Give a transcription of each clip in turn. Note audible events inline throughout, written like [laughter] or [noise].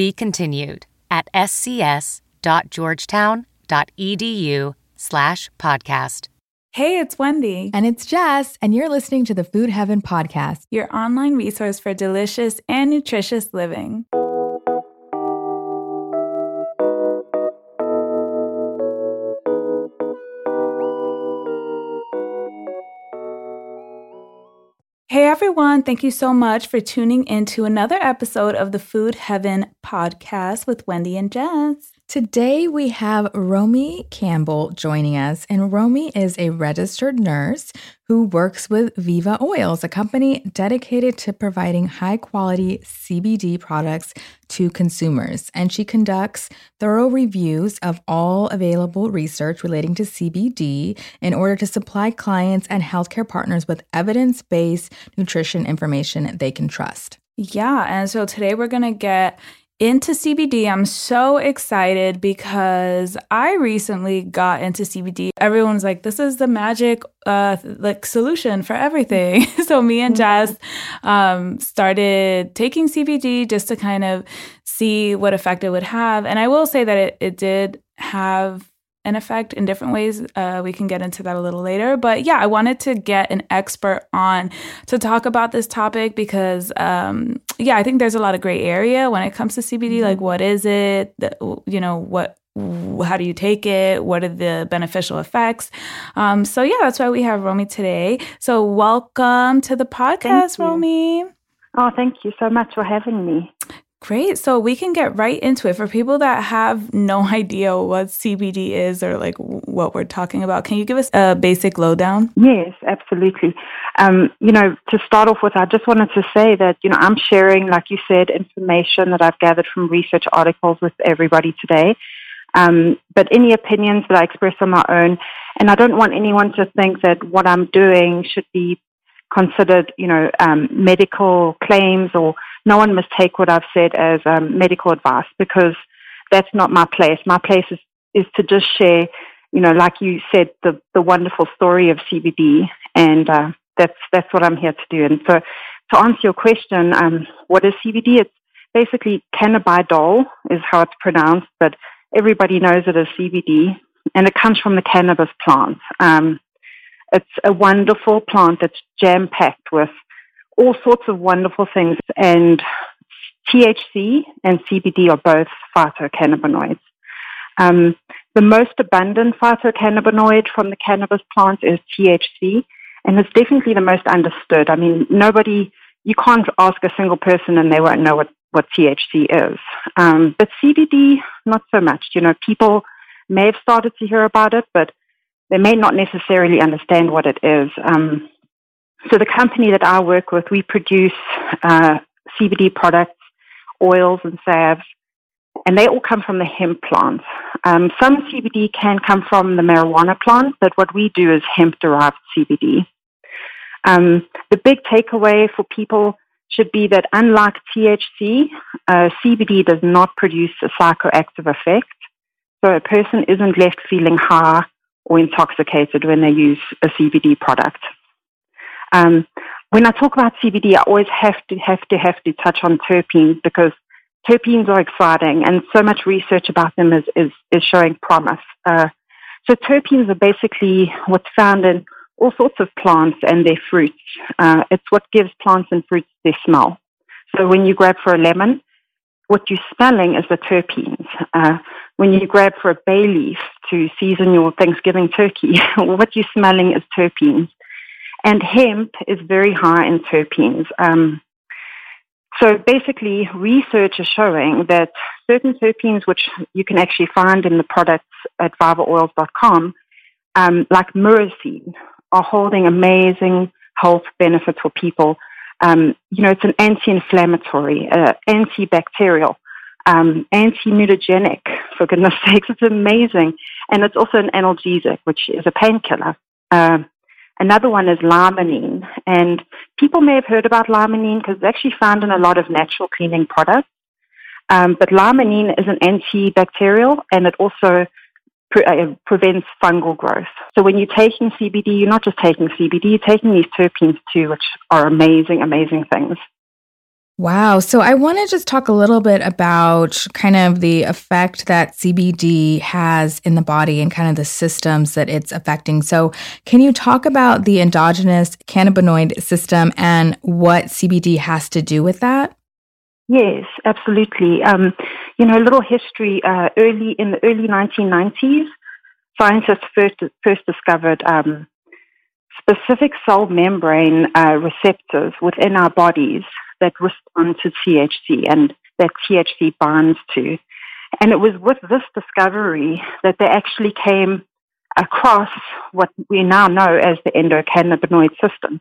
be continued at scs.georgetown.edu slash podcast. Hey, it's Wendy. And it's Jess, and you're listening to the Food Heaven Podcast, your online resource for delicious and nutritious living. Everyone, thank you so much for tuning in to another episode of the Food Heaven podcast with Wendy and Jess. Today we have Romy Campbell joining us, and Romy is a registered nurse who works with Viva Oils, a company dedicated to providing high quality CBD products to consumers. And she conducts thorough reviews of all available research relating to CBD in order to supply clients and healthcare partners with evidence based nutrition information they can trust. Yeah, and so today we're going to get into CBD. I'm so excited because I recently got into CBD. Everyone's like, this is the magic uh like solution for everything. [laughs] so me and Jess um started taking CBD just to kind of see what effect it would have. And I will say that it, it did have an effect in different ways. Uh, we can get into that a little later. But yeah, I wanted to get an expert on to talk about this topic because, um, yeah, I think there's a lot of gray area when it comes to CBD. Mm-hmm. Like, what is it? You know, what how do you take it? What are the beneficial effects? Um, so yeah, that's why we have Romy today. So welcome to the podcast, Romy. Oh, thank you so much for having me. Great. So we can get right into it. For people that have no [laughs] idea what CBD is or like what we're talking about, can you give us a basic lowdown? Yes, absolutely. Um, you know, to start off with, I just wanted to say that, you know, I'm sharing, like you said, information that I've gathered from research articles with everybody today. Um, but any opinions that I express on my own, and I don't want anyone to think that what I'm doing should be considered, you know, um, medical claims or no one must take what I've said as um, medical advice because that's not my place. My place is, is to just share, you know, like you said, the, the wonderful story of CBD. And uh, that's, that's what I'm here to do. And so to answer your question, um, what is CBD? It's basically cannabidiol is how it's pronounced, but everybody knows it as CBD. And it comes from the cannabis plant. Um, it's a wonderful plant that's jam packed with all sorts of wonderful things. And THC and CBD are both phytocannabinoids. Um, the most abundant phytocannabinoid from the cannabis plant is THC, and it's definitely the most understood. I mean, nobody, you can't ask a single person and they won't know what, what THC is. Um, but CBD, not so much. You know, people may have started to hear about it, but they may not necessarily understand what it is. Um, so the company that I work with, we produce uh, CBD products, oils and salves, and they all come from the hemp plant. Um, some CBD can come from the marijuana plant, but what we do is hemp-derived CBD. Um, the big takeaway for people should be that unlike THC, uh, CBD does not produce a psychoactive effect. So a person isn't left feeling high or intoxicated when they use a CBD product. Um, when I talk about CBD, I always have to have to have to touch on terpenes because terpenes are exciting, and so much research about them is is, is showing promise. Uh, so terpenes are basically what's found in all sorts of plants and their fruits. Uh, it's what gives plants and fruits their smell. So when you grab for a lemon, what you're smelling is the terpenes. Uh, when you grab for a bay leaf to season your Thanksgiving turkey, [laughs] what you're smelling is terpenes. And hemp is very high in terpenes. Um, so basically, research is showing that certain terpenes, which you can actually find in the products at vivaoils.com, um, like myrcene, are holding amazing health benefits for people. Um, you know, it's an anti-inflammatory, uh, antibacterial. um, anti-mutagenic, for goodness [laughs] sakes. It's amazing. And it's also an analgesic, which is a painkiller. Um, another one is limonene. And people may have heard about limonene because it's actually found in a lot of natural cleaning products. Um, but limonene is an antibacterial and it also pre- uh, prevents fungal growth. So when you're taking CBD, you're not just taking CBD, you're taking these terpenes too, which are amazing, amazing things. Wow. So I want to just talk a little bit about kind of the effect that CBD has in the body and kind of the systems that it's affecting. So, can you talk about the endogenous cannabinoid system and what CBD has to do with that? Yes, absolutely. Um, you know, a little history. Uh, early in the early 1990s, scientists first first discovered um, specific cell membrane uh, receptors within our bodies that respond to THC and that THC binds to. And it was with this discovery that they actually came across what we now know as the endocannabinoid system,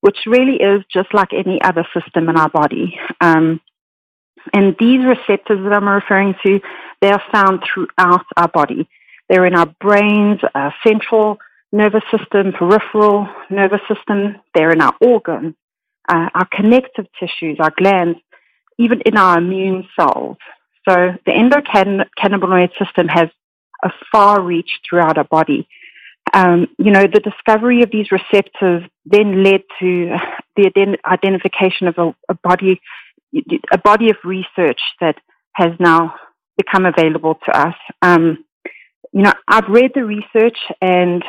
which really is just like any other system in our body. Um, and these receptors that I'm referring to, they are found throughout our body. They're in our brains, our central nervous system, peripheral nervous system. They're in our organs uh, our connective tissues, our glands, even in our immune cells. So the endocannabinoid system has a far reach throughout our body. Um, you know, the discovery of these receptors then led to the identification of a, a, body, a body of research that has now become available to us. Um, you know, I've read the research and,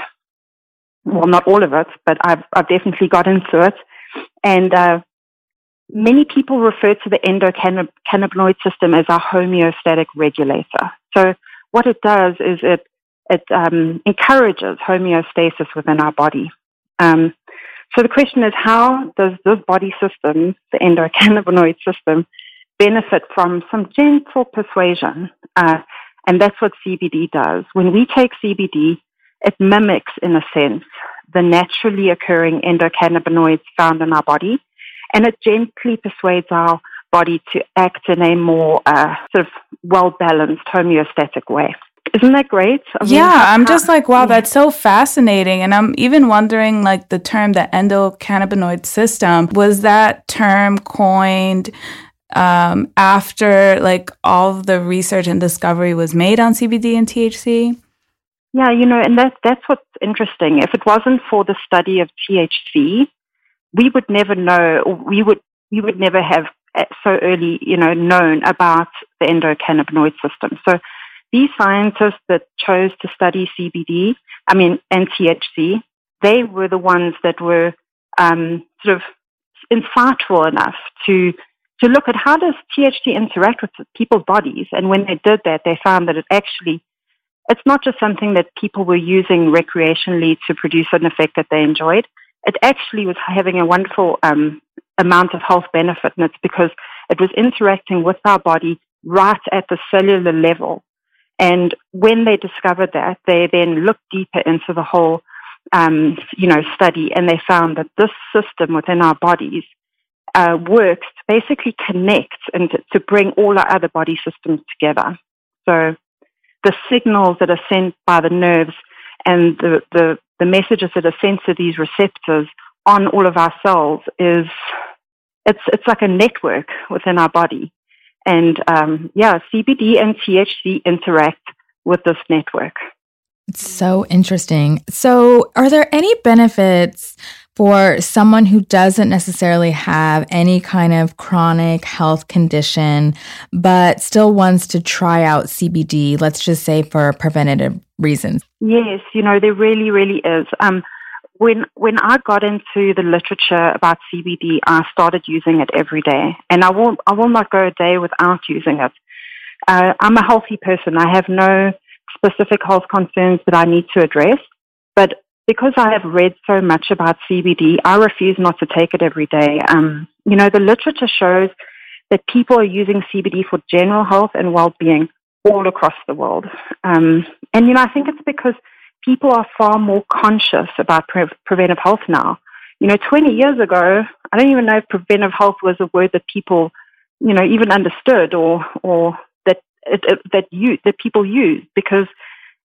well, not all of it, but I've, I've definitely got into it. And uh, many people refer to the endocannabinoid system as our homeostatic regulator. So what it does is it it um, encourages homeostasis within our body. Um, so the question is, how does this body system, the endocannabinoid [laughs] system, benefit from some gentle persuasion? Uh, and that's what CBD does. When we take CBD, it mimics, in a sense, the naturally occurring endocannabinoids found in our body, and it gently persuades our body to act in a more uh, sort of well balanced homeostatic way. Isn't that great? I mean, yeah, I'm just like, wow, that's so fascinating. And I'm even wondering, like, the term, the endocannabinoid system, was that term coined um, after, like, all of the research and discovery was made on CBD and THC? Yeah, you know, and that, that's what's interesting. If it wasn't for the study of THC, we would never know, we would, we would never have uh, so early, you know, known about the endocannabinoid system. So these scientists that chose to study CBD, I mean, and THC, they were the ones that were um, sort of insightful enough to to look at how does THC interact with people's bodies. And when they did that, they found that it actually it's not just something that people were using recreationally to produce an effect that they enjoyed. It actually was having a wonderful um, amount of health benefit, and it's because it was interacting with our body right at the cellular level. And when they discovered that, they then looked deeper into the whole, um, you know, study, and they found that this system within our bodies uh, works to basically connect and to, to bring all our other body systems together. So the signals that are sent by the nerves and the, the, the messages that are sent to these receptors on all of our cells is it's it's like a network within our body, and um, yeah, CBD and THC interact with this network. It's so interesting. So, are there any benefits for someone who doesn't necessarily have any kind of chronic health condition, but still wants to try out CBD, let's just say for preventative reasons? Yes, you know, there really, really is. Um, when when I got into the literature about CBD, I started using it every day, and I will I will not go a day without using it. Uh, I'm a healthy person. I have no specific health concerns that I need to address, but because I have read so much about CBD, I refuse not to take it every day. Um, you know, the literature shows that people are using CBD for general health and well-being all across the world. Um, and, you know, I think it's because people are far more conscious about pre- preventive health now. You know, 20 years ago, I don't even know if preventive health was a word that people, you know, even understood or, or it, it, that you that people use because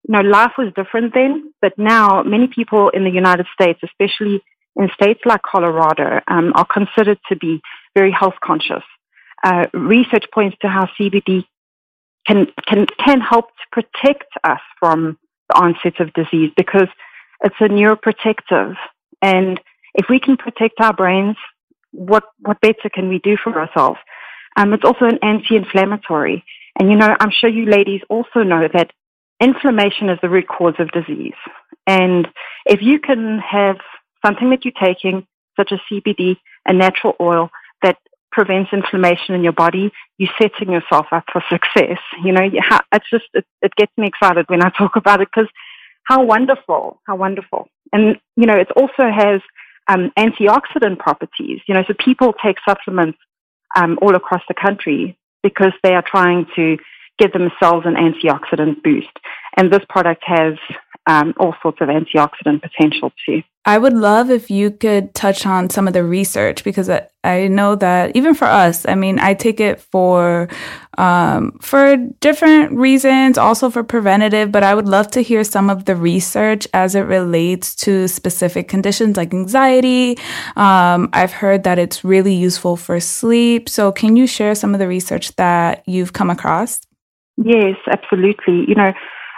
you know life was different then, but now many people in the United States, especially in states like Colorado, um, are considered to be very health conscious. Uh, research points to how CBD can can can help to protect us from the onset of disease because it's a neuroprotective, and if we can protect our brains, what what better can we do for ourselves? Um, it's also an anti-inflammatory, and you know I'm sure you ladies also know that inflammation is the root cause of disease, and if you can have something that you're taking, such as CBD, a natural oil that prevents inflammation in your body, you're setting yourself up for success. You know, it's just, it, it gets me excited when I [laughs] talk about it because how wonderful, how wonderful. And, you know, it also has um, antioxidant properties. You know, so people take supplements um, all across the country because they are trying to give themselves an antioxidant boost. And this product has um, all sorts of antioxidant potential too. I would love if you could touch on some of the research because I, I know that even for us, I mean, I take it for um, for different reasons, also for preventative. But I would love to hear some of the research as it relates to specific conditions like anxiety. Um, I've heard that it's really useful for sleep. So, can you share some of the research that you've come across? Yes, absolutely. You know,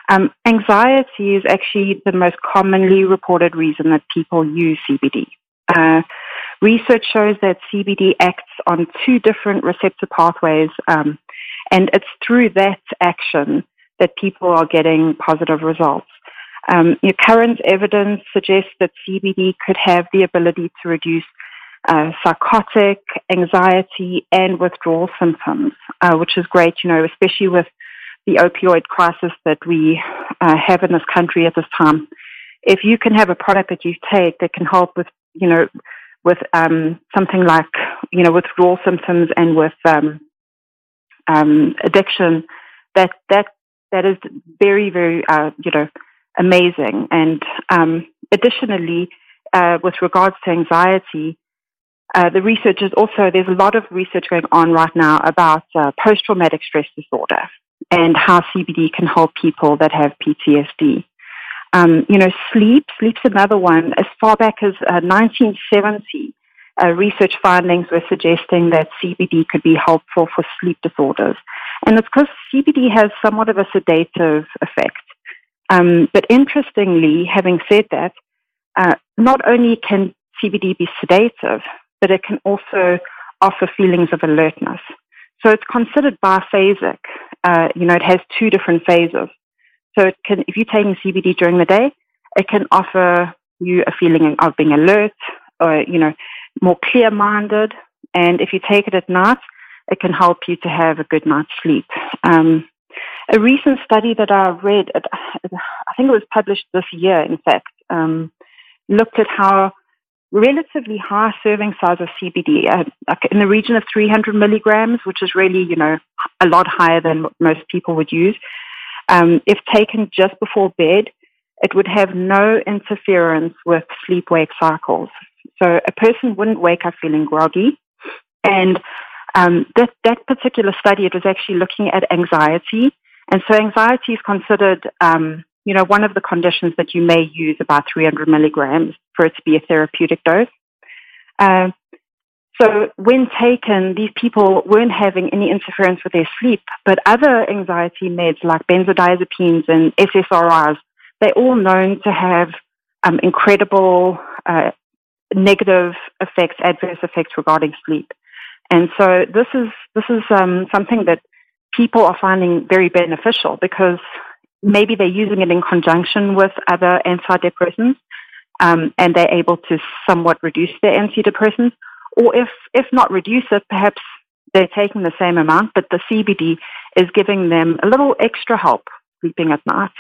um, anxiety is actually the most commonly reported reason that people use CBD. Uh, research shows that CBD acts on two different receptor pathways, um, and it's through that action that people are getting positive results. Um, current evidence suggests that CBD could have the ability to reduce uh, psychotic, anxiety, and withdrawal symptoms, uh, which is great, you know, especially with the opioid crisis that we uh, have in this country at this time. If you can have a product that you take that can help with, you know, with um, something like, you know, withdrawal symptoms and with um, um, addiction, that that that is very, very, uh, you know, amazing. And um, additionally, uh, with regards to anxiety, uh, the research is also there's a lot of research going on right now about uh, post-traumatic stress disorder and how CBD can help people that have PTSD. Um, you know, sleep, sleep's another one. As far back as uh, 1970, uh, research findings were suggesting that CBD could be helpful for sleep disorders. And it's because CBD has somewhat of a sedative effect. Um, but interestingly, having said that, uh, not only can CBD be sedative, but it can also offer feelings of alertness. So it's considered biphasic. Uh, you know, it has two different phases. So it can, if you're taking CBD during the day, it can offer you a feeling of being alert or, you know, more clear-minded. And if you take it at night, it can help you to have a good night's sleep. Um, a recent study that I read, I think it was published this year, in fact, um, looked at how relatively high serving size of CBD, uh, in the region of 300 milligrams, which is really, you know, a lot higher than what most people would use. Um, if taken just before bed, it would have no interference with sleep wake cycles. So a person wouldn't wake up feeling groggy. And um, that, that particular study, it was actually looking at anxiety. And so anxiety is considered um, you know, one of the conditions that you may use about 300 milligrams for it to be a therapeutic dose. Uh, so when taken, these people weren't having any interference with their sleep, but other anxiety meds like benzodiazepines and SSRIs, they're all known to have um, incredible uh, negative effects, adverse effects regarding sleep. And so this is this is um, something that people are finding very beneficial because maybe they're using it in conjunction with other antidepressants um, and they're able to somewhat reduce their antidepressants. Or if, if not reduce it, perhaps they're taking the same amount, but the CBD is giving them a little extra help sleeping at night.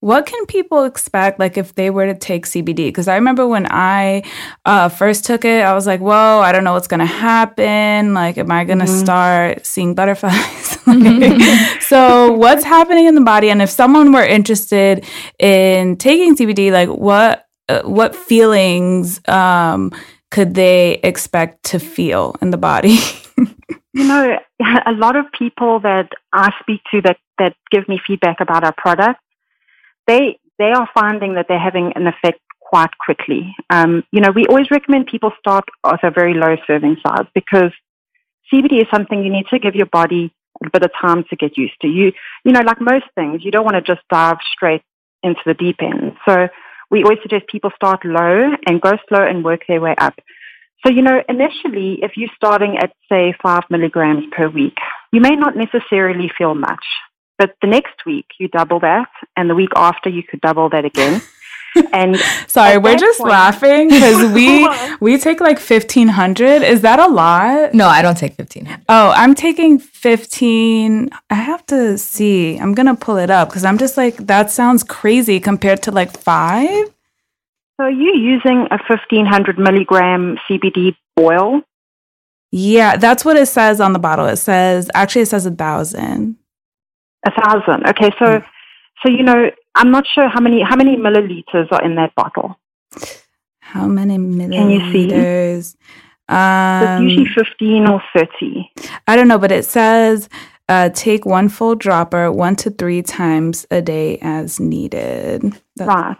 What can people expect, like if they were to take CBD? Because I remember when I uh, first took it, I was like, "Whoa, I don't know what's gonna happen. Like, am I gonna mm-hmm. start seeing butterflies?" [laughs] [laughs] so, what's happening in the body? And if someone were interested in taking CBD, like what uh, what feelings um, could they expect to feel in the body? [laughs] You know, a lot of people that I speak to that, that give me feedback about our product, they they are finding that they're having an effect quite quickly. Um, you know, we always recommend people start with a very low serving size because CBD is something you need to give your body a bit of time to get used to. You, you know, like most things, you don't want to just dive straight into the deep end. So we always suggest people start low and go slow and work their way up. So, you know, initially, if you're starting at, say, five milligrams per week, you may not necessarily feel much. But the next week, you double that, and the week after, you could double that again. [laughs] And sorry, we're just point, laughing because we [laughs] we take like fifteen hundred. Is that a lot? No, I don't take fifteen hundred. Oh, I'm taking fifteen. I have to see. I'm gonna pull it up because I'm just like that sounds crazy compared to like five. So are you using a fifteen hundred milligram CBD oil? Yeah, that's what it says on the bottle. It says actually it says a thousand. A thousand. Okay, so. Mm. So you know, I'm not sure how many how many milliliters are in that bottle. How many milliliters? Can you see? Um, it's usually 15 or 30. I don't know, but it says uh, take one full dropper one to three times a day as needed. That's right.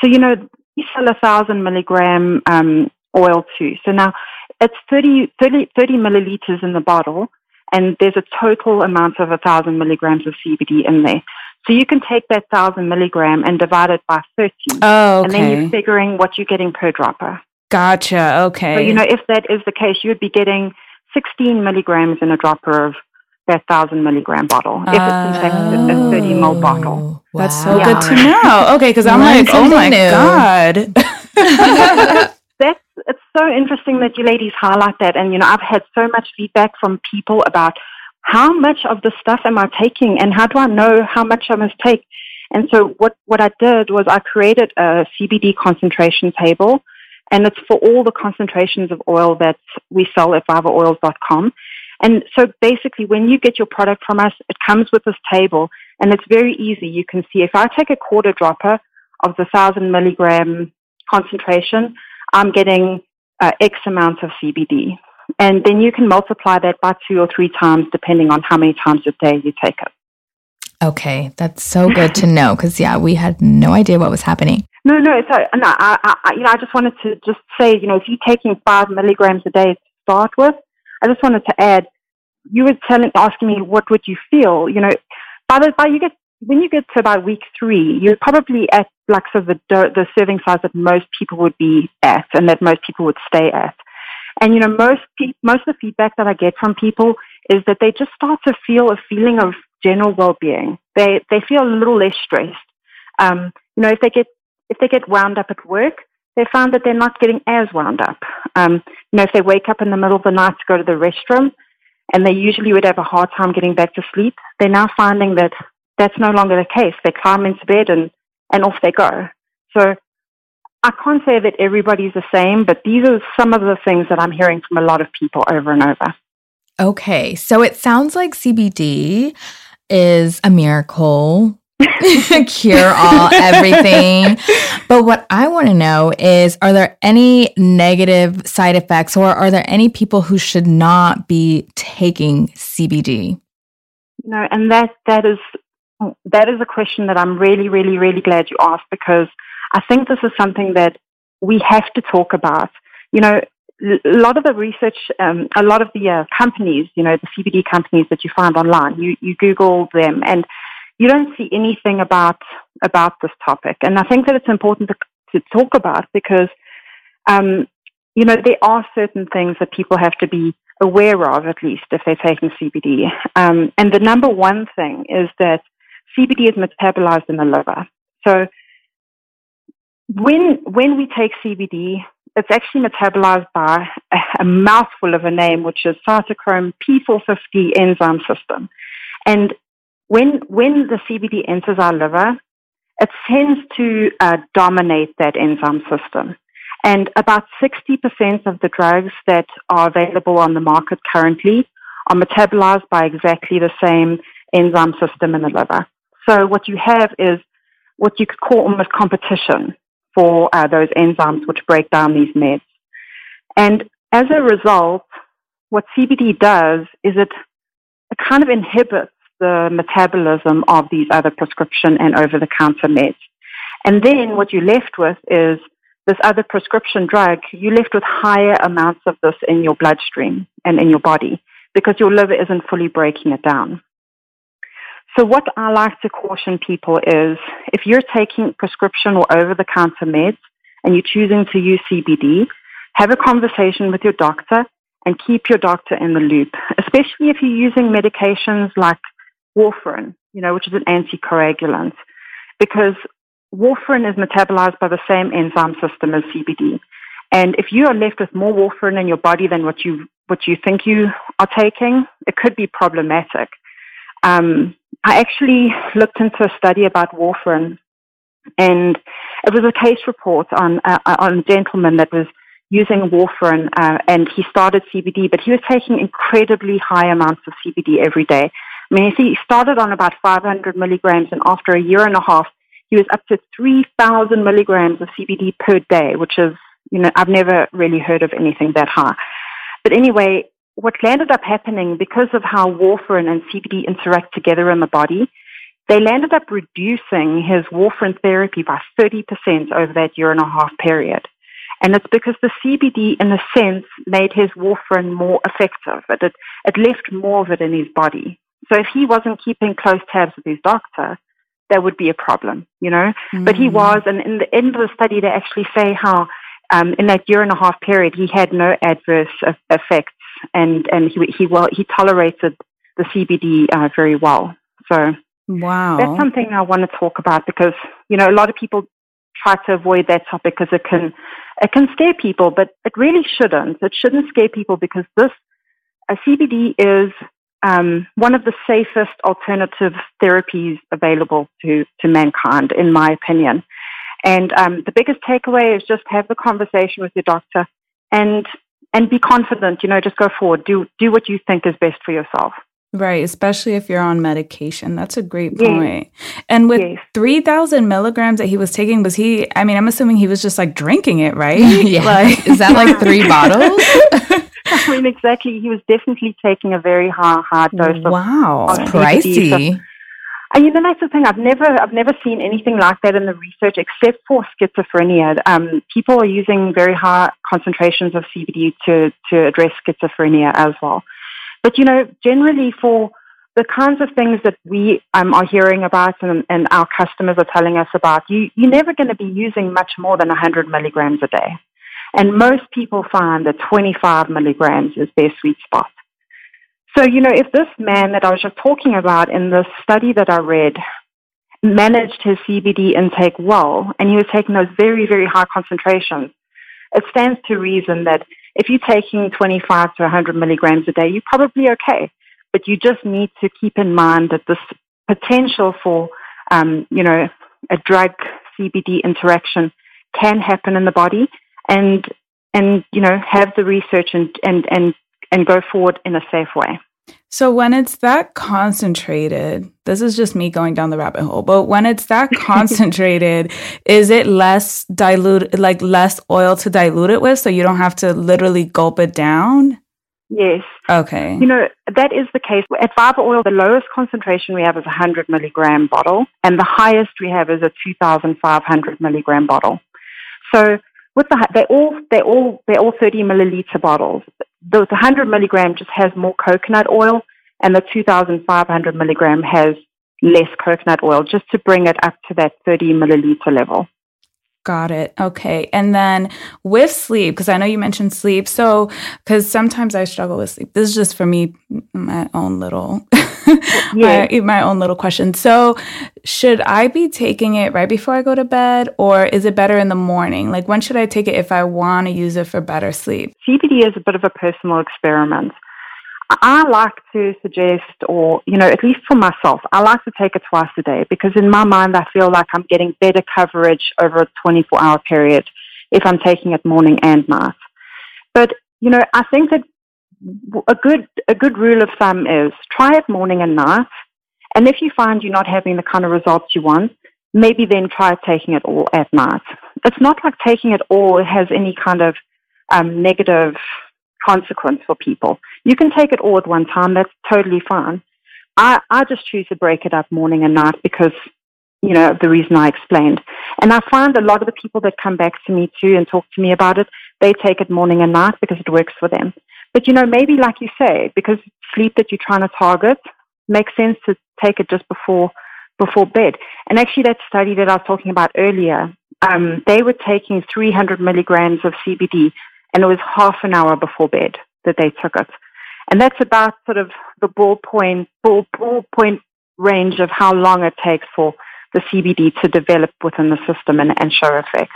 So, you know, you sell a thousand milligram um, oil too. So now it's 30, 30, 30 milliliters in the bottle, and there's a total amount of a thousand milligrams of CBD in there. So you can take that thousand milligram and divide it by 30. Oh, okay. And then you're figuring what you're getting per dropper. Gotcha. Okay. So, you know, if that is the case, you would be getting 16 milligrams in a dropper of that thousand milligram bottle. If it's in fact a 30 ml oh, bottle. Wow. That's so yeah. good to know. Okay, because I'm like, oh my new. God. [laughs] [laughs] that's it's so interesting that you ladies highlight that. And, you know, I've had so much feedback from people about how much of the stuff am I taking and how do I know how much I must take? And so what, what I did was I created a CBD concentration table and it's for all the concentrations of oil that we sell at vivaoils.com. And so basically when you get your product from us, it comes with this table and it's very easy. You can see if I take a quarter dropper of the thousand milligram concentration, I'm getting uh, X amount of CBD. And then you can multiply that by two or three times depending on how many times a day you take it. Okay, that's so good to know because yeah, we had no idea what was happening. No, no, so no, I, I, you know, I just wanted to just say, you know, if you're taking five milligrams a day to start with, I just wanted to add, you were telling, asking me what would you feel, you know, by the by you get when you get to about week three, you're probably at like sort of the the serving size that most people would be at, and that most people would stay at. And you know, most pe- most of the feedback that I get from people is that they just start to feel a feeling of general well-being. They they feel a little less stressed. Um, you know, if they get if they get wound up at work, they find that they're not getting as wound up. Um, you know, if they wake up in the middle of the night to go to the restroom, and they usually would have a hard time getting back to sleep, they're now finding that that's no longer the case. They climb into bed and and off they go. So I can't say that everybody's the same, but these are some of the things that I'm hearing from a lot of people over and over. Okay, so it sounds like CBD is a miracle, [laughs] cure all [laughs] everything. But what I want to know is are there any negative side effects or are there any people who should not be taking CBD? No, and that that is that is a question that I'm really, really, really glad you asked because I think this is something that we have to talk about. You know, a lot of the research, um, a lot of the uh, companies, you know, the CBD companies that you find online, you, you Google them and you don't see anything about about this topic. And I think that it's important to, to talk about because, um, you know, there are certain things that people have to be aware of, at least if they're taking CBD. Um, and the number one thing is that CBD is metabolized in the liver. So when when we take CBD, it's actually metabolized by a, a mouthful of a name, which is cytochrome P450 enzyme system. And when when the CBD enters our liver, it tends to uh, dominate that enzyme system. And about 60% of the drugs that are available on the market currently are metabolized by exactly the same enzyme system in the liver. So what you have is what you could call almost competition for uh, those enzymes which break down these meds. And as a result, what CBD does is it, it kind of inhibits the metabolism of these other prescription and over the counter meds. And then what you're left with is this other prescription drug, you're left with higher amounts of this in your bloodstream and in your body because your liver isn't fully breaking it down. So, what I like to caution people is if you're taking prescription or over the counter meds and you're choosing to use CBD, have a conversation with your doctor and keep your doctor in the loop, especially if you're using medications like warfarin, you know, which is an anticoagulant, because warfarin is metabolized by the same enzyme system as CBD. And if you are left with more warfarin in your body than what you what you think you are taking, it could be problematic. Um, I actually looked into a study about warfarin, and it was a case report on uh, on a gentleman that was using warfarin, uh, and he started CBD, but he was taking incredibly high amounts of CBD every day. I mean, he started on about 500 milligrams, and after a year and a half, he was up to 3,000 milligrams of CBD per day, which is, you know, I've never really heard of anything that high. But anyway, what landed up happening because of how warfarin and CBD interact together in the body, they landed up reducing his warfarin therapy by 30% over that year and a half period. And it's because the CBD, in a sense, made his warfarin more effective. It, it left more of it in his body. So if he wasn't keeping close tabs with his doctor, that would be a problem, you know. Mm-hmm. But he mm. was, and in the end of the study, they actually say how um, in that year and a half period, he had no adverse effects, and and he he well he tolerated the CBD uh, very well. So wow, that's something I want to talk about because you know a lot of people try to avoid that topic because it can it can scare people, but it really shouldn't. It shouldn't scare people because this a CBD is um, one of the safest alternative therapies available to, to mankind, in my opinion. And um, the biggest takeaway is just have the conversation with your doctor and and be confident. You know, just go forward. Do do what you think is best for yourself. Right, especially if you're on medication. That's a great point. Yes. And with yes. 3,000 milligrams that he was taking, was he, I mean, I'm assuming he was just like drinking it, right? [laughs] yeah. Like, is that like [laughs] three bottles? [laughs] I mean, exactly. He was definitely taking a very high, high dose wow. of, of pricey. So, and you know, that's the thing. I've never, I've never seen anything like that in the research, except for schizophrenia. Um, people are using very high concentrations of CBD to to address schizophrenia as well. But you know, generally for the kinds of things that we um, are hearing about and, and our customers are telling us about, you, you're never going to be using much more than 100 milligrams a day. And most people find that 25 milligrams is their sweet spot. So, you know, if this man that I was just talking about in the study that I read managed his CBD intake well, and he was taking those very, very high concentrations, it stands to reason that if you're taking 25 to 100 milligrams a day, you're probably okay. But you just need to keep in mind that this potential for, um, you know, a drug CBD interaction can happen in the body and and you know have the research and and and and go forward in a safe way. So when it's that concentrated, this is just me going down the rabbit hole, but when it's that [laughs] concentrated, is it less dilute like less oil to dilute it with so you don't have to literally gulp it down? Yes. Okay. You know, that is the case. At Viva Oil, the lowest concentration we have is a 100 milligram bottle, and the highest we have is a 2,500 milligram bottle. So with the they're all they're all they're all 30 milliliter bottles. The, the 100 milligram just has more coconut oil, and the 2,500 milligram has less coconut oil, just to bring it up to that 30 milliliter level. Got it. Okay. And then with sleep, because I know you mentioned sleep. So, because sometimes I struggle with sleep. This is just for me, my own little, [laughs] yeah. my, my own little question. So, should I be taking it right before I go to bed, or is it better in the morning? Like, when should I take it if I want to use it for better sleep? CBD is a bit of a personal experiment. I like to suggest, or, you know, at least for myself, I like to take it twice a day because in my mind, I feel like I'm getting better coverage over a 24 hour period if I'm taking it morning and night. But, you know, I think that a good, a good rule of thumb is try it morning and night. And if you find you're not having the kind of results you want, maybe then try taking it all at night. It's not like taking it all has any kind of um, negative consequence for people. You can take it all at one time. That's totally fine. I, I just choose to break it up morning and night because, you know, the reason I explained. And I find a lot of the people that come back to me too and talk to me about it, they take it morning and night because it works for them. But, you know, maybe like you say, because sleep that you're trying to target makes sense to take it just before before bed. And actually, that study that I was talking about earlier, um, they were taking 300 milligrams of CBD, and it was half an hour before bed that they took it. And that's about sort of the ballpoint, ball, ballpoint range of how long it takes for the CBD to develop within the system and, and show effect.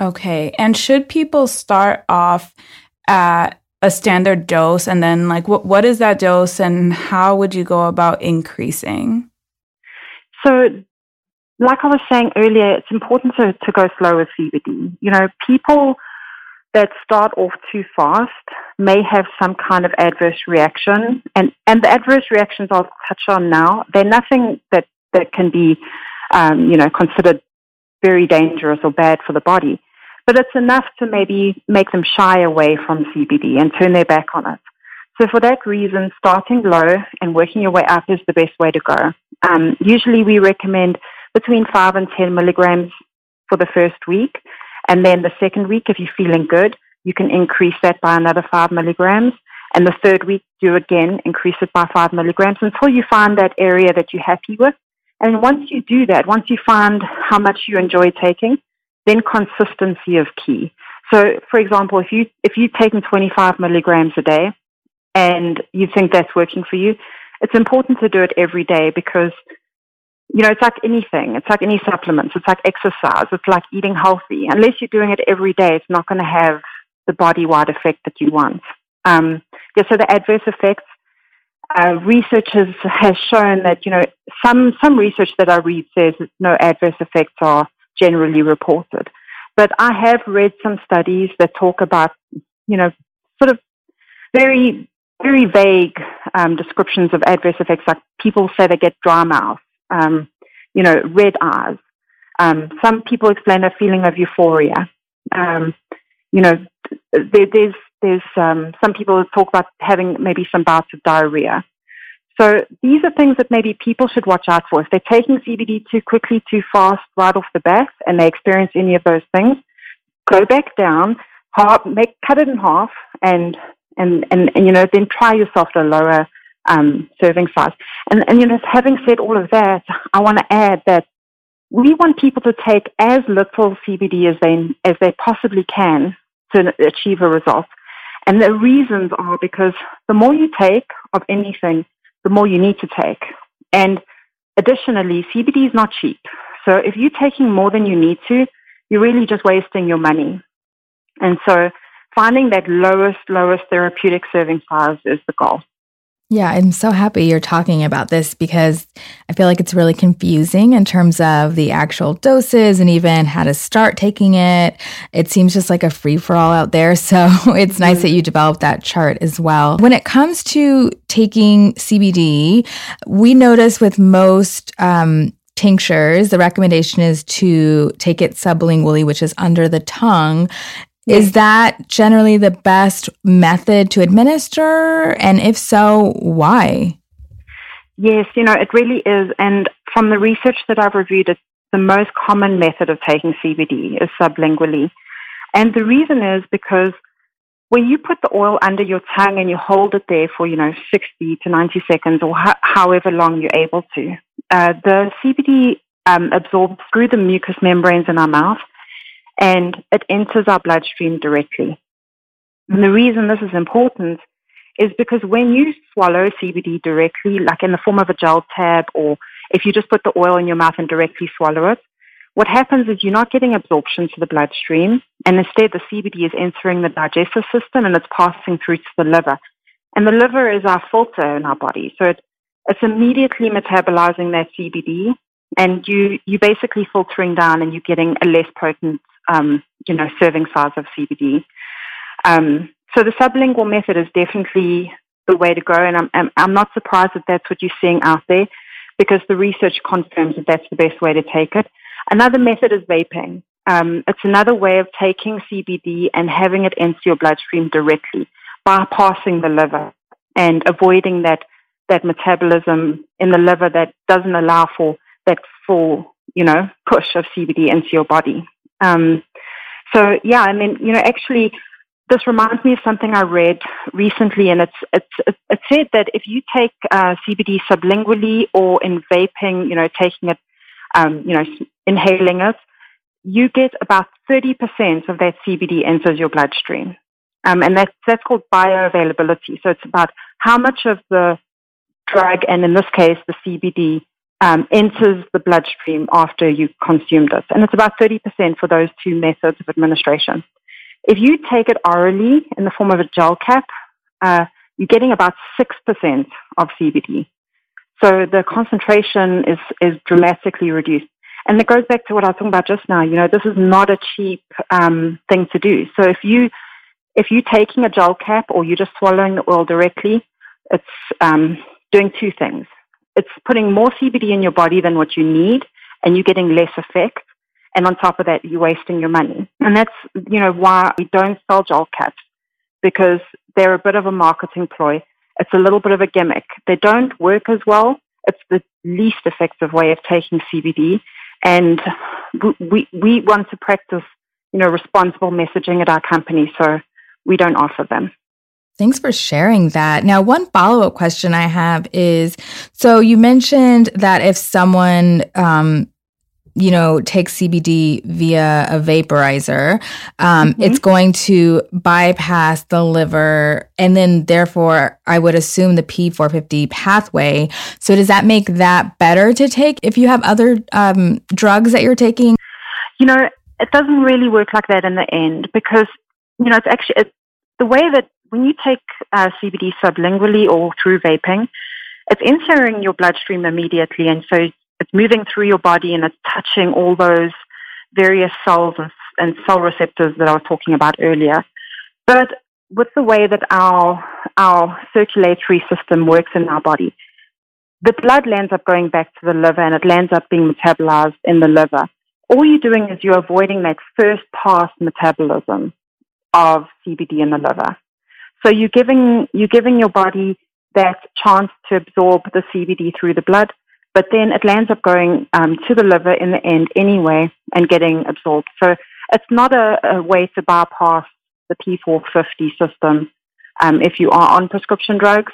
Okay. And should people start off at a standard dose and then like what what is that dose and how would you go about increasing? So like I was saying earlier, it's important to, to go slow with CBD. You know, people that start off too fast may have some kind of adverse reaction. And, and the adverse reactions I'll touch on now, they're nothing that, that can be, um, you know, considered very dangerous or bad for the body. But it's enough to maybe make them shy away from CBD and turn their back on it. So for that reason, starting low and working your way up is the best way to go. Um, usually we recommend between 5 and 10 milligrams for the first week. And then the second week, if you're feeling good, you can increase that by another 5 milligrams. And the third week, do again increase it by 5 milligrams until you find that area that you're happy with. And once you do that, once you find how much you enjoy taking, then consistency is key. So, for example, if you if you're taking 25 milligrams a day and you think that's working for you, it's important to do it every day because you know, it's like anything. It's like any supplements. It's like exercise. It's like eating healthy. Unless you're doing it every day, it's not going to have the body-wide effect that you want. Um, yeah, so the adverse effects, uh, research has, has shown that, you know, some, some research that I read says no adverse effects are generally reported. But I have read some studies that talk about, you know, sort of very, very vague um, descriptions of adverse effects. Like people say they get dry mouth um, you know, red eyes. Um, some people explain a feeling of euphoria. Um, you know, there, there's there's um, some people talk about having maybe some bouts of diarrhea. So these are things that maybe people should watch out for. If they're taking CBD too quickly, too fast, right off the bat, and they experience any of those things, go back down, half, make cut it in half, and and and, and you know then try yourself at a lower um, serving size. And, and, you know, having said all of that, I want to add that we want people to take as little CBD as they, as they possibly can to achieve a result. And the reasons are because the more you take of anything, the more you need to take. And additionally, CBD is not cheap. So if you're taking more than you need to, you're really just wasting your money. And so finding that lowest, lowest therapeutic serving size is the goal. Yeah, I'm so happy you're talking about this because I feel like it's really confusing in terms of the actual doses and even how to start taking it. It seems just like a free for all out there. [laughs] So it's nice that you developed that chart as well. When it comes to taking CBD, we notice with most um, tinctures, the recommendation is to take it sublingually, which is under the tongue. Is that generally the best method to administer? And if so, why? Yes, you know, it really is. And from the research that I've reviewed, it's the most common method of taking CBD is sublingually. And the reason is because when you put the oil under your tongue and you hold it there for, you know, 60 to 90 seconds or ho- however long you're able to, uh, the CBD um, absorbs through the mucous membranes in our mouth and it enters our bloodstream directly. And the reason this is important is because when you swallow CBD directly, like in the form of a gel tab, or if you just put the oil in your mouth and directly swallow it, what happens is you're not getting absorption to the bloodstream, and instead the CBD is entering the digestive system and it's passing through to the liver. And the liver is our filter in our body. So it, it's immediately metabolizing that CBD, and you, you're basically filtering down and you're getting a less potent um, you know, serving size of CBD. Um, so the sublingual method is definitely the way to go, and I'm, I'm, I'm not surprised that that's what you're seeing out there because the research confirms that that's the best way to take it. Another method is vaping. Um, it's another way of taking CBD and having it into your bloodstream directly. bypassing the liver and avoiding that that metabolism in the liver that doesn't allow for that full, you know, push of CBD into your body. Um, so yeah, I mean, you know, actually, this reminds me of something I read recently, and it's it's it said that if you take uh, CBD sublingually or in vaping, you know, taking it, um, you know, inhaling it, you get about thirty percent of that CBD enters your bloodstream, um, and that's that's called bioavailability. So it's about how much of the drug, and in this case, the CBD, um, enters the bloodstream after you consumed it. And it's about 30% for those two methods of administration. If you take it orally in the form of a gel cap, uh, you're getting about 6% of CBD. So the concentration is, is dramatically reduced. And it goes back to what I was talking about just now. You know, this is not a cheap um, thing to do. So if you if you're taking a gel cap or you're just swallowing the oil directly, it's um, doing two things. It's putting more CBD in your body than what you need, and you're getting less effect. And on top of that, you're wasting your money. And that's, you know, why we don't sell gel caps because they're a bit of a marketing ploy. It's a little bit of a gimmick. They don't work as well. It's the least effective way of taking CBD. And we, we want to practice, you know, responsible messaging at our company. So we don't offer them. Thanks for sharing that. Now, one follow up question I have is so you mentioned that if someone, um, you know, takes CBD via a vaporizer, um, mm-hmm. it's going to bypass the liver and then, therefore, I would assume the P450 pathway. So, does that make that better to take if you have other um, drugs that you're taking? You know, it doesn't really work like that in the end because, you know, it's actually it, the way that when you take uh, CBD sublingually or through vaping, it's entering your bloodstream immediately, and so it's moving through your body and it's touching all those various cells and, and cell receptors that I was talking about earlier. But with the way that our our circulatory system works in our body, the blood lands up going back to the liver and it lands up being metabolized in the liver. All you're doing is you're avoiding that first pass metabolism of CBD in the liver. So you're giving, you're giving your body that chance to absorb the CBD through the blood, but then it lands up going um, to the liver in the end anyway and getting absorbed. So it's not a, a way to bypass the P450 system um, if you are on prescription drugs.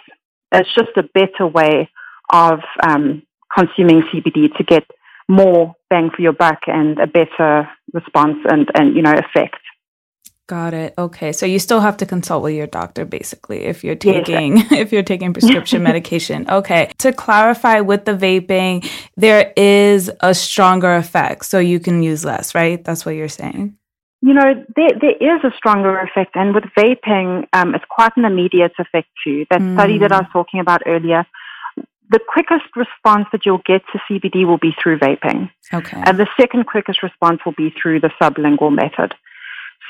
It's just a better way of um, consuming CBD to get more bang for your buck and a better response and, and you know effect. Got it. Okay. So you still have to consult with your doctor basically if you're taking yes. [laughs] if you're taking prescription [laughs] medication. Okay. To clarify with the vaping, there is a stronger effect so you can use less, right? That's what you're saying. You know, there, there is a stronger effect, and with vaping, um, it's quite an immediate effect too. That mm. study that I was talking about earlier, the quickest response that you'll get to CBD will be through vaping. Okay. And the second quickest response will be through the sublingual method.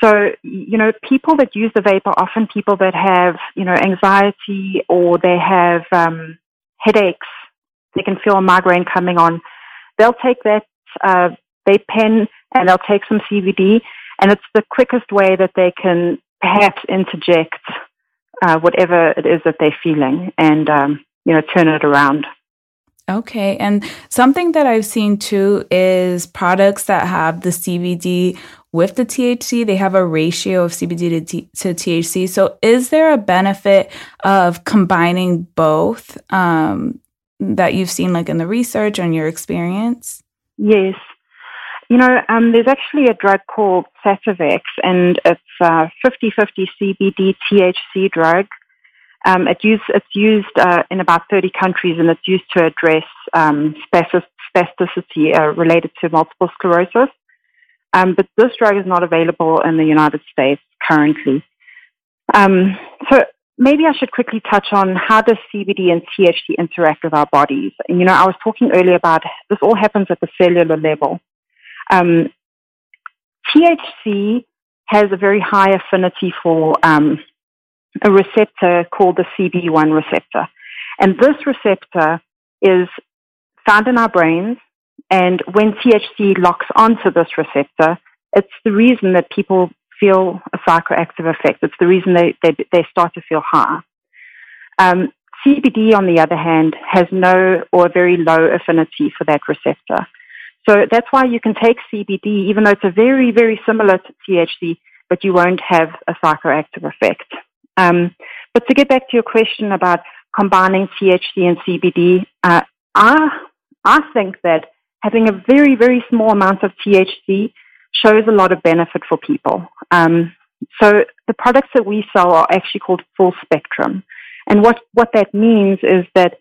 So, you know, people that use the vape are often people that have, you know, anxiety or they have um, headaches. They can feel a migraine coming on. They'll take that uh, vape pen and they'll take some CBD, and it's the quickest way that they can perhaps interject uh, whatever it is that they're feeling and, um, you know, turn it around. Okay. And something that I've seen too is products that have the CBD with the THC, they have a ratio of CBD to, to THC. So, is there a benefit of combining both um, that you've seen, like in the research and your experience? Yes. You know, um, there's actually a drug called Sativex, and it's a 50 50 CBD THC drug. Um, it use, it's used uh, in about 30 countries, and it's used to address um, spasticity uh, related to multiple sclerosis. Um, but this drug is not available in the United States currently. Um, so maybe I should quickly touch on how does CBD and THC interact with our bodies. And, you know, I was talking earlier about this all happens at the cellular level. Um, THC has a very high affinity for um, a receptor called the CB1 receptor. And this receptor is found in our brains and when THC locks onto this receptor, it's the reason that people feel a psychoactive effect. It's the reason they, they, they start to feel high. Um, CBD, on the other hand, has no or very low affinity for that receptor. So that's why you can take CBD, even though it's a very, very similar to THC, but you won't have a psychoactive effect. Um, but to get back to your question about combining THC and CBD, uh, I, I think that having a very, very small amount of THC shows a lot of benefit for people. Um, so the products that we sell are actually called full spectrum. And what, what that means is that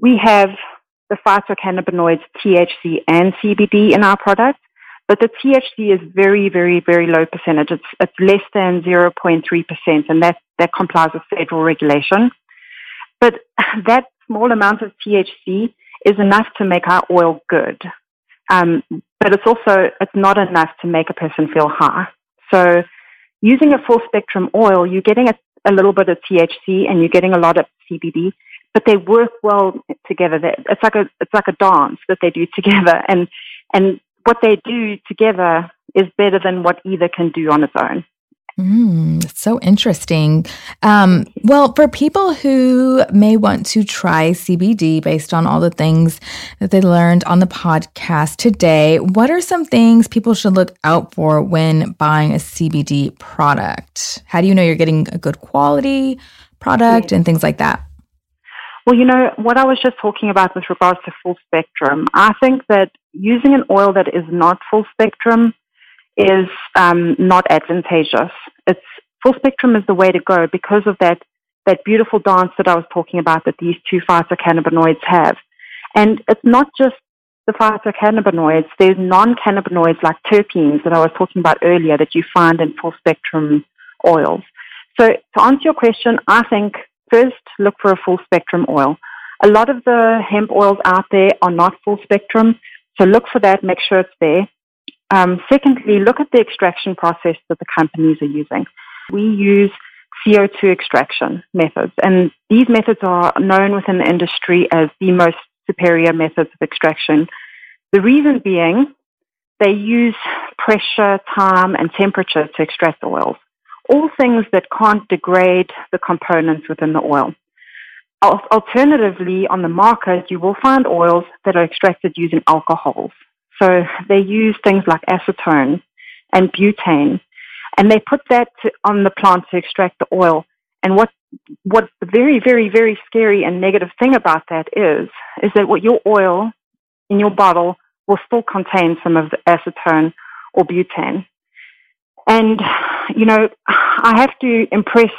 we have the phytocannabinoids THC and CBD in our product, but the THC is very, very, very low percentage. It's, it's less than 0.3%, and that, that complies with federal regulation. But [laughs] that small amount of THC is enough to make our oil good. Um, but it's also, it's not enough to make a person feel high. So using a full spectrum oil, you're getting a, a little bit of THC and you're getting a lot of CBD, but they work well together. It's like a, it's like a dance that they do [laughs] together. And, and what they do together is better than what either can do on its own. Mm, so interesting. Um, well, for people who may want to try CBD based on all the things that they learned on the podcast today, what are some things people should look out for when buying a CBD product? How do you know you're getting a good quality product and things like that? Well, you know, what I was just talking about with regards to full spectrum, I think that using an oil that is not full spectrum is um, not advantageous. It's full spectrum is the way to go because of that that beautiful dance that I was talking about that these two phytocannabinoids have. And it's not just the phytocannabinoids, there's non-cannabinoids like terpenes that I was talking about earlier that you find in full spectrum oils. So to answer your question, I think first look for a full spectrum oil. A lot of the hemp oils out there are not full spectrum, so look for that, make sure it's there. Um, secondly, look at the extraction process that the companies are using. We use CO2 extraction methods, and these methods are known within the industry as the most superior methods of extraction. The reason being, they use pressure, time, and temperature to extract the oils, all things that can't degrade the components within the oil. Alternatively, on the market, you will find oils that are extracted using alcohols. So they use things like acetone and butane, and they put that to, on the plant to extract the oil. And what what the very, very, very scary and negative thing about that is, is that what your oil in your bottle will still contain some of the acetone or butane. And, you know, I have to impress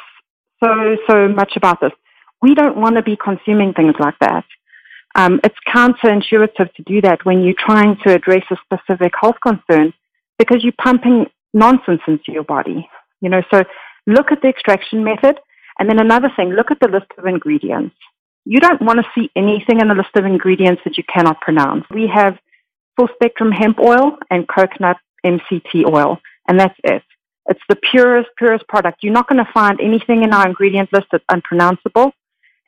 so, so much about this. We don't want to be consuming things like that. Um, it's counterintuitive to do that when you're trying to address a specific health concern because you're pumping nonsense into your body. You know, so look at the extraction method. And then another thing, look at the list of ingredients. You don't want to see anything in the list of ingredients that you cannot pronounce. We have full spectrum hemp oil and coconut MCT oil, and that's it. It's the purest, purest product. You're not going to find anything in our ingredient list that's unpronounceable.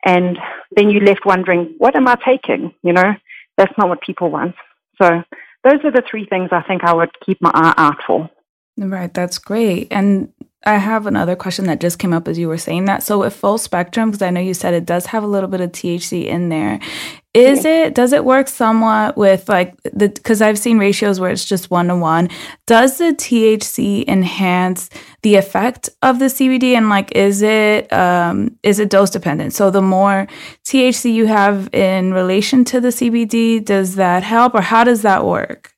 And then you're left wondering, what am I taking? You know, that's not what people want. So those are the three things I think I would keep my eye out for. Right, that's great. And I have another question that just came up as you were saying that. So with full spectrum, because I know you said it does have a little bit of THC in there, is it does it work somewhat with like the because I've seen ratios where it's just one to one. Does the THC enhance the effect of the CBD and like is it um is it dose dependent? So the more THC you have in relation to the CBD, does that help or how does that work?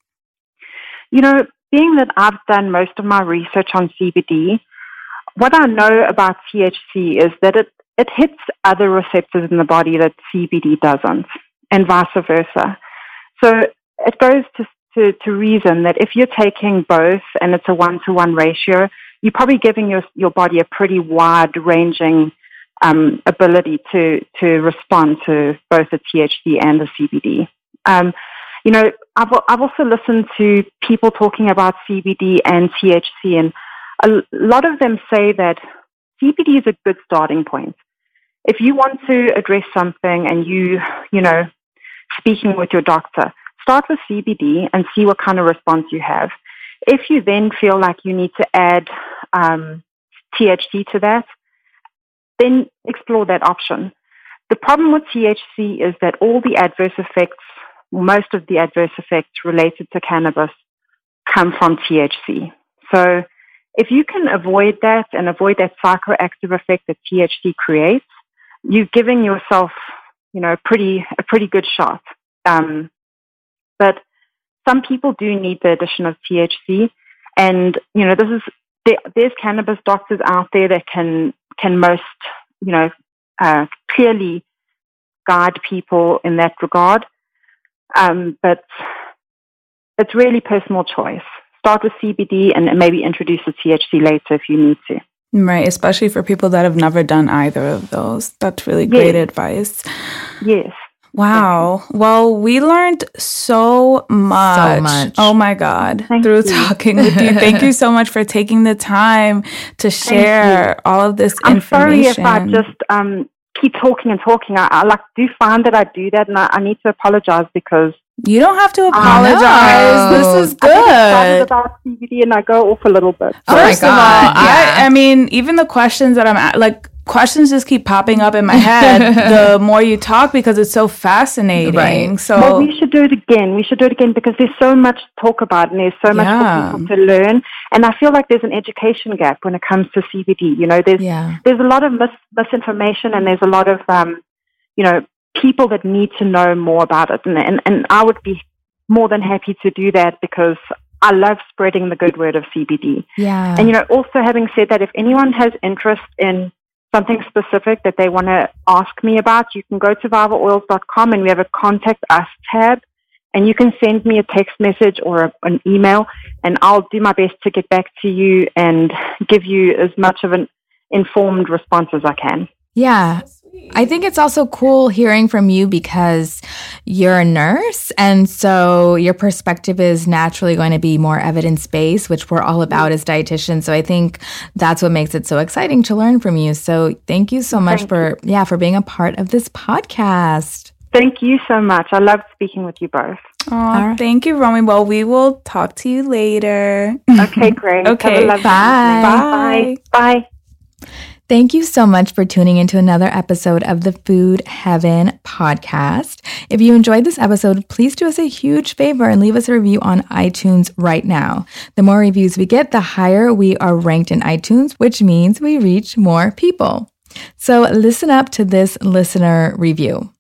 You know, being that I've done most of my research on CBD, what I know about THC is that it, it hits other receptors in the body that CBD doesn't, and vice versa. So it goes to, to, to reason that if you're taking both and it's a one to one ratio, you're probably giving your, your body a pretty wide ranging um, ability to, to respond to both the THC and the CBD. Um, you know, I've, I've also listened to people talking about CBD and THC, and a lot of them say that CBD is a good starting point. If you want to address something and you, you know, speaking with your doctor, start with CBD and see what kind of response you have. If you then feel like you need to add um, THC to that, then explore that option. The problem with THC is that all the adverse effects, most of the adverse effects related to cannabis, come from THC. So if you can avoid that and avoid that psychoactive effect that THC creates, you're giving yourself, you know, pretty a pretty good shot. Um, but some people do need the addition of THC, and you know, this is there, there's cannabis doctors out there that can can most you know uh, clearly guide people in that regard. Um, but it's really personal choice. Start with CBD and maybe introduce the THC later if you need to. Right, especially for people that have never done either of those. That's really great yes. advice. Yes. Wow. Well, we learned so much. So much. Oh my God. Thank through you. talking with you. Thank you so much for taking the time to share all of this I'm information. sorry if I just um, keep talking and talking. I, I like do find that I do that, and I, I need to apologize because you don't have to apologize. This is good. I get excited good. about CBD and I go off a little bit. Oh First of all, yeah. I, I mean, even the questions that I'm at, like, questions just keep popping up in my head [laughs] the more you talk because it's so fascinating. Right. So, Well, we should do it again. We should do it again because there's so much to talk about and there's so much Yeah. for people to learn. And I feel like there's an education gap when it comes to CBD. You know, there's Yeah. there's a lot of mis- misinformation and there's a lot of um, you know people that need to know more about it. And, and and I would be more than happy to do that because I love spreading the good word of CBD. Yeah. And you know, also having said that, if anyone has interest in something specific that they want to ask me about, you can go to vivaoils.com and we have a contact us tab and you can send me a text message or a, an email and I'll do my best to get back to you and give you as much of an informed response as I can. Yeah. I think it's also cool hearing from you because you're a nurse. And so your perspective is naturally going to be more evidence based, which we're all about as dietitians. So I think that's what makes it so exciting to learn from you. So thank you so much Thank for, yeah, for being a part of this podcast. Thank you so much. I loved speaking with you both. Aw, right. thank you, Romy. Well, we will talk to you later. Okay, great. Have a Okay, lovely bye. evening. Bye. Bye. Thank you so much for tuning into another episode of the Food Heaven podcast. If you enjoyed this episode, please do us a huge favor and leave us a review on iTunes right now. The more reviews we get, the higher we are ranked in iTunes, which means we reach more people. So listen up to this listener review.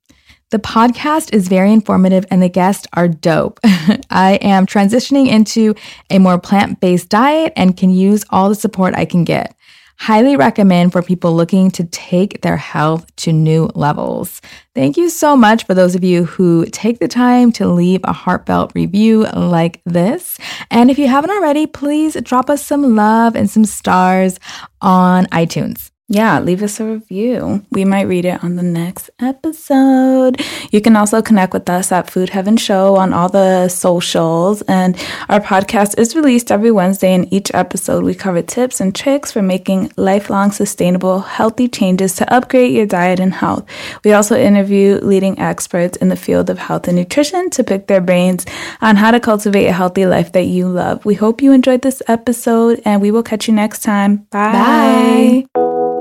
The podcast is very informative and the guests are dope. [laughs] I am transitioning into a more plant based diet and can use all the support I can get. Highly recommend for people looking to take their health to new levels. Thank you so much for those of you who take the time to leave a heartfelt review like this. And if you haven't already, please drop us some love and some stars on iTunes. Yeah, leave us a review. We might read it on the next episode. You can also connect with us at Food Heaven Show on all the socials. And our podcast is released every Wednesday. In each episode, we cover tips and tricks for making lifelong, sustainable, healthy changes to upgrade your diet and health. We also interview leading experts in the field of health and nutrition to pick their brains on how to cultivate a healthy life that you love. We hope you enjoyed this episode, and we will catch you next time. Bye. Bye.